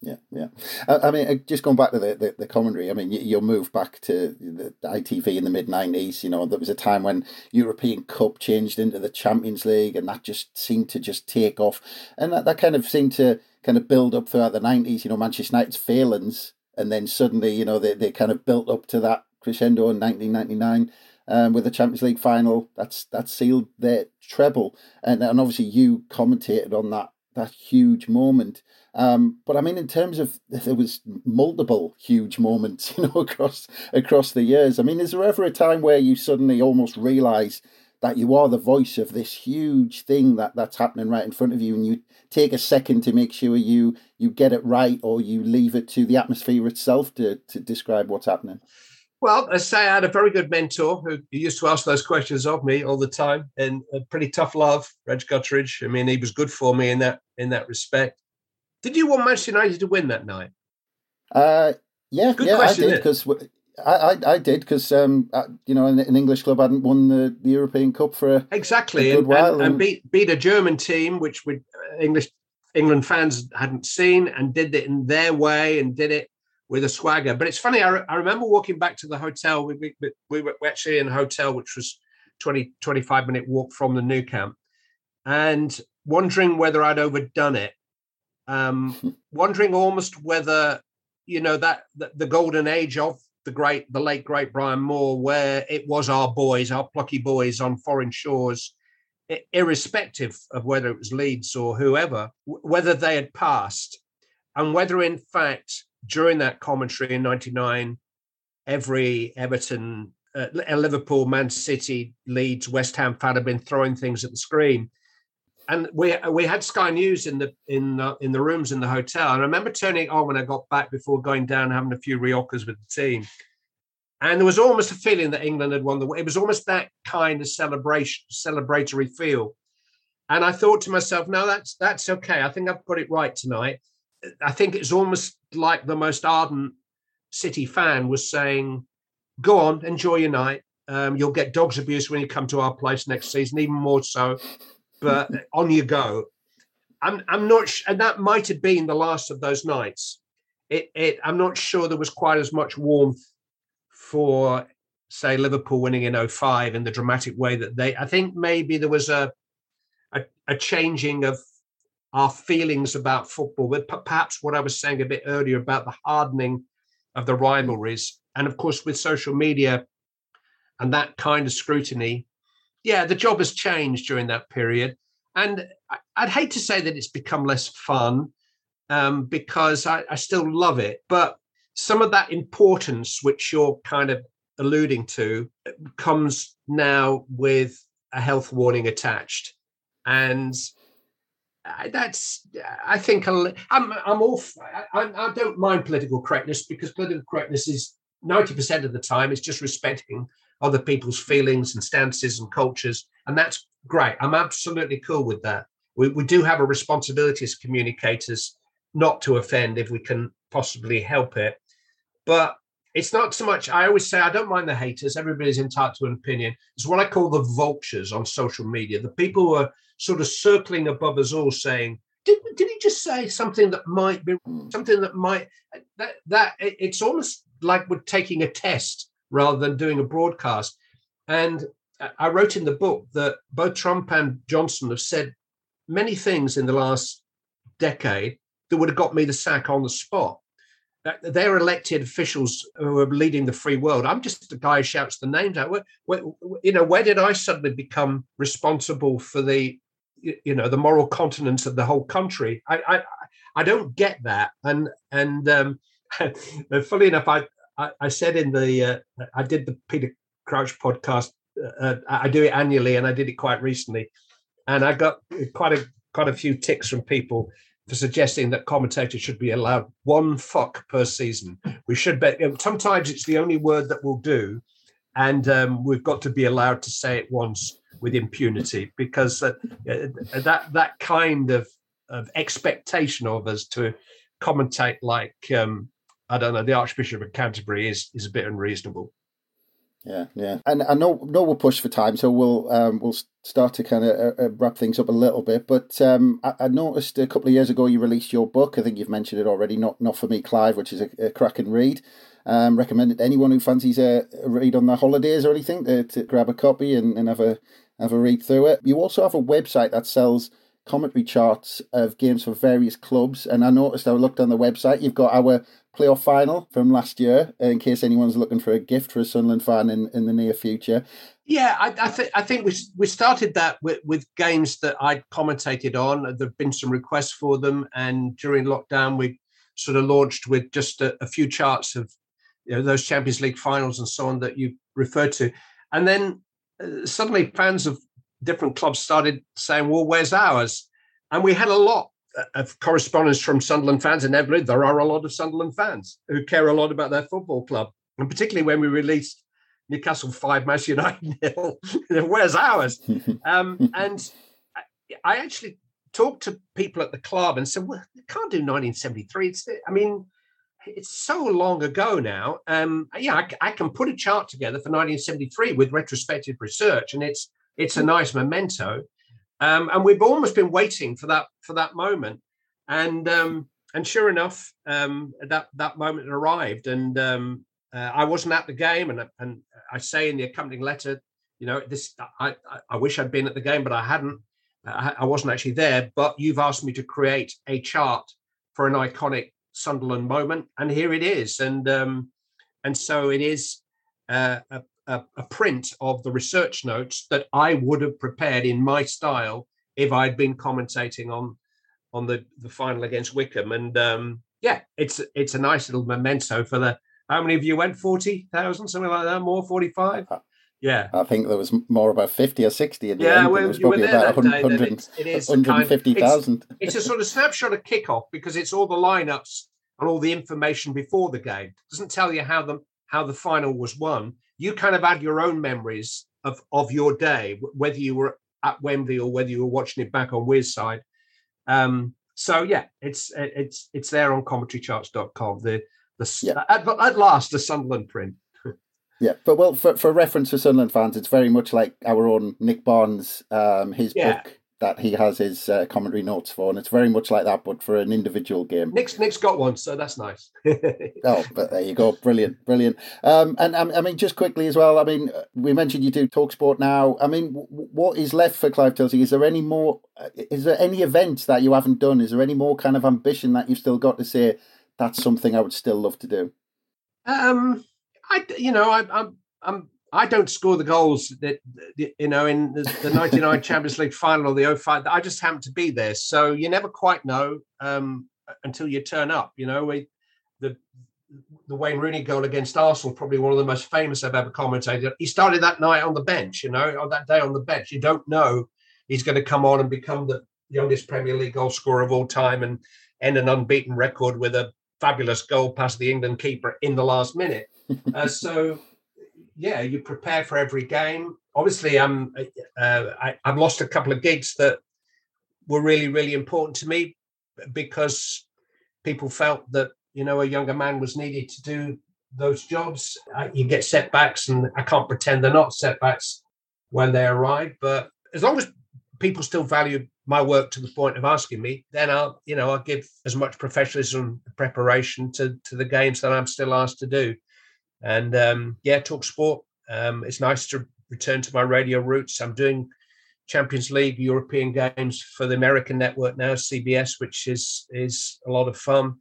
Yeah, yeah. I, I, mean, uh, just going back to the, the, the commentary, I mean, you, you'll move back to the ITV in the mid 90s. You know, there was a time when European Cup changed into the Champions League, and that just seemed to just take off. And that, that kind of seemed to kind of build up throughout the 90s, you know, Manchester United's failings. And then suddenly, you know, they, they kind of built up to that crescendo in 1999. Um, with the Champions League final, that's that sealed their treble, and and obviously you commentated on that that huge moment. Um, but I mean, in terms of there was multiple huge moments, you know, across across the years. I mean, is there ever a time where you suddenly almost realise that you are the voice of this huge thing that that's happening right in front of you, and you take a second to make sure you you get it right, or you leave it to the atmosphere itself to to describe what's happening? Well, I say I had a very good mentor who used to ask those questions of me all the time, and a pretty tough love, Reg Gutteridge. I mean, he was good for me in that in that respect. Did you want Manchester United to win that night? Uh, yeah, good yeah, question, I did because I, I, I did because um, you know an, an, English club hadn't won the, the European Cup for a, exactly a good and, while, and, and, beat beat a German team which we uh, English England fans hadn't seen, and did it in their way and did it with a swagger. But it's funny. I, re- I remember walking back to the hotel. We, we, we were actually in a hotel which was 20, 25 minute walk from the Nou Camp, and wondering whether I'd overdone it. Um, wondering almost whether you know that, that the golden age of the great, the late great Brian Moore, where it was our boys, our plucky boys on foreign shores, irrespective of whether it was Leeds or whoever, whether they had passed, and whether in fact during that commentary in '99, every Everton, uh, Liverpool, Man City, Leeds, West Ham fan had been throwing things at the screen. And we we had Sky News in the in the, in the rooms in the hotel. And I remember turning it on when I got back before going down having a few riojas with the team. And there was almost a feeling that England had won the. It was almost that kind of celebration, celebratory feel. And I thought to myself, no, that's that's okay. I think I've got it right tonight. I think it's almost like the most ardent City fan was saying, "Go on, enjoy your night. Um, you'll get dogs abuse when you come to our place next season, even more so. But on you go." I'm I'm not, sh- and that might have been the last of those nights. It, it I'm not sure there was quite as much warmth for, say, Liverpool winning in 05 in the dramatic way that they. I think maybe there was a a, a changing of our feelings about football, but perhaps what I was saying a bit earlier about the hardening of the rivalries. And of course, with social media and that kind of scrutiny, yeah, the job has changed during that period. And I'd hate to say that it's become less fun um, because I, I still love it. But some of that importance, which you're kind of alluding to, comes now with a health warning attached. And that's I think I'm I'm off. I, I don't mind political correctness because political correctness is ninety percent of the time it's just respecting other people's feelings and stances and cultures, and that's great. I'm absolutely cool with that. We we do have a responsibility as communicators not to offend if we can possibly help it, but it's not so much. I always say I don't mind the haters. Everybody's entitled to an opinion. It's what I call the vultures on social media. The people who are sort of circling above us all, saying, "Did, did he just say something that might be hmm. something that might that that?" It's almost like we're taking a test rather than doing a broadcast. And I wrote in the book that both Trump and Johnson have said many things in the last decade that would have got me the sack on the spot they're elected officials who are leading the free world. I'm just a guy who shouts the names out. Where, where, you know, where did I suddenly become responsible for the, you know, the moral continence of the whole country? I, I, I don't get that. And and um, funny enough, I, I, I said in the, uh, I did the Peter Crouch podcast. Uh, I do it annually, and I did it quite recently, and I got quite a quite a few ticks from people for suggesting that commentators should be allowed one fuck per season. We should be. Sometimes it's the only word that will do, and um, we've got to be allowed to say it once with impunity because uh, that that kind of of expectation of us to commentate like um, I don't know the Archbishop of Canterbury is is a bit unreasonable. Yeah, yeah, and I know know we'll push for time, so we'll um, we'll start to kind of uh, uh, wrap things up a little bit. But um, I, I, noticed a couple of years ago you released your book. I think you've mentioned it already. Not not for me, Clive, which is a, a cracking read. Um, recommend it to anyone who fancies a, a read on their holidays or anything to, to grab a copy and, and have a have a read through it. You also have a website that sells commentary charts of games for various clubs. And I noticed I looked on the website, you've got our playoff final from last year, in case anyone's looking for a gift for a Sunderland fan in, in the near future. Yeah, I, I think I think we we started that with, with games that I'd commentated on. There've been some requests for them, and during lockdown, we sort of launched with just a, a few charts of you know, those Champions League finals and so on that you referred to, and then uh, suddenly fans of different clubs started saying, "Well, where's ours?" And we had a lot of correspondence from Sunderland fans, and inevitably there are a lot of Sunderland fans who care a lot about their football club, and particularly when we released Newcastle five, Manchester United nil. Where's ours? um, and I actually talked to people at the club and said, "Well, you can't do 1973. It's, I mean, it's so long ago now. Um, yeah, I, I, can put a chart together for 1973 with retrospective research, and it's it's a nice memento." Um, and we've almost been waiting for that for that moment, and um, and sure enough, um, that that moment arrived, and um, uh, I wasn't at the game, and and I say in the accompanying letter, you know, this I I wish I'd been at the game, but I hadn't. I, I wasn't actually there. But you've asked me to create a chart for an iconic Sunderland moment, and here it is, and um, and so it is uh, a, a, a, print of the research notes that I would have prepared in my style if I'd been commentating on on the the final against Wycombe. And um, yeah, it's it's a nice little memento for the. How many of you went? Forty thousand, something like that. More, forty-five. Uh, yeah, I think there was more about fifty or sixty. In the yeah, end. Well, it was probably about 100, it's, it is 150,000. It's, it's a sort of snapshot of kickoff because it's all the lineups and all the information before the game. It doesn't tell you how the how the final was won you kind of add your own memories of of your day, whether you were at Wembley or whether you were watching it back on Wearside. Um, so yeah, it's it's it's there on commentarycharts.com. The the yeah. at, at last the Sunderland print. Yeah, but well, for, for reference for Sunderland fans, it's very much like our own Nick Barnes, um, his yeah. book that he has his uh, commentary notes for, and it's very much like that, but for an individual game. Nick's Nick's got one, so that's nice. oh, but there you go, brilliant, brilliant. Um, and um, I mean, just quickly as well. I mean, we mentioned you do Talksport now. I mean, what is left for Clive Tyldesley? Is there any more? Uh, is there any events that you haven't done? Is there any more kind of ambition that you've still got to say? That's something I would still love to do. Um, I you know I, I'm I'm I don't score the goals that you know in the, the 99 Champions League final or the 05. I just happen to be there, so you never quite know um, until you turn up. You know, we, the the Wayne Rooney goal against Arsenal, probably one of the most famous I've ever commentated. He started that night on the bench. You know, on that day on the bench. You don't know he's going to come on and become the youngest Premier League goal scorer of all time and end an unbeaten record with a fabulous goal past the England keeper in the last minute. uh, so, yeah, you prepare for every game. Obviously, I'm uh, I, I've lost a couple of gigs that were really really important to me because people felt that you know a younger man was needed to do those jobs. Uh, you get setbacks, and I can't pretend they're not setbacks when they arrive. But as long as people still value my work to the point of asking me, then I'll, you know, I'll give as much professionalism preparation to to the games that I'm still asked to do. And um, yeah, talk sport. Um, it's nice to return to my radio roots. I'm doing Champions League European games for the American network now, CBS, which is is a lot of fun.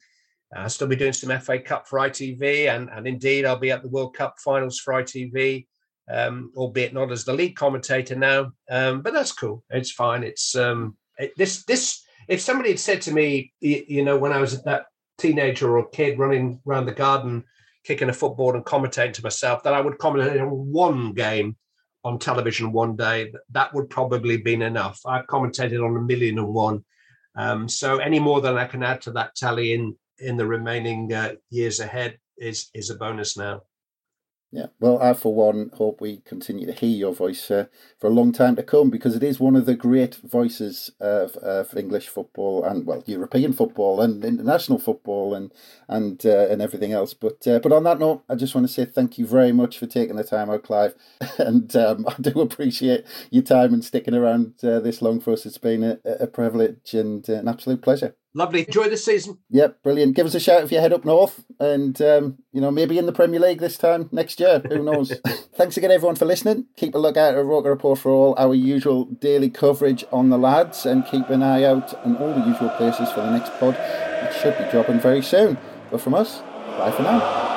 I'll still be doing some FA Cup for ITV, and, and indeed I'll be at the World Cup finals for ITV, um, albeit not as the lead commentator now. Um, but that's cool. It's fine. It's um, it, this this. If somebody had said to me, you, you know, when I was that teenager or kid running around the garden, kicking a football and commentating to myself, that I would commentate on one game on television one day, that would probably been enough. I've commentated on a million and one. Um, so any more than I can add to that tally in in the remaining uh, years ahead is is a bonus now. Yeah, well, I for one hope we continue to hear your voice uh, for a long time to come because it is one of the great voices of, of English football and well, European football and international football and and uh, and everything else. But uh, but on that note, I just want to say thank you very much for taking the time out, Clive, and um, I do appreciate your time and sticking around uh, this long for us. It's been a, a privilege and uh, an absolute pleasure. Lovely. Enjoy the season. Yep, brilliant. Give us a shout if you head up north, and um, you know maybe in the Premier League this time next year. Who knows? Thanks again, everyone, for listening. Keep a look out at Roker Report for all our usual daily coverage on the lads, and keep an eye out on all the usual places for the next pod, which should be dropping very soon. But from us, bye for now.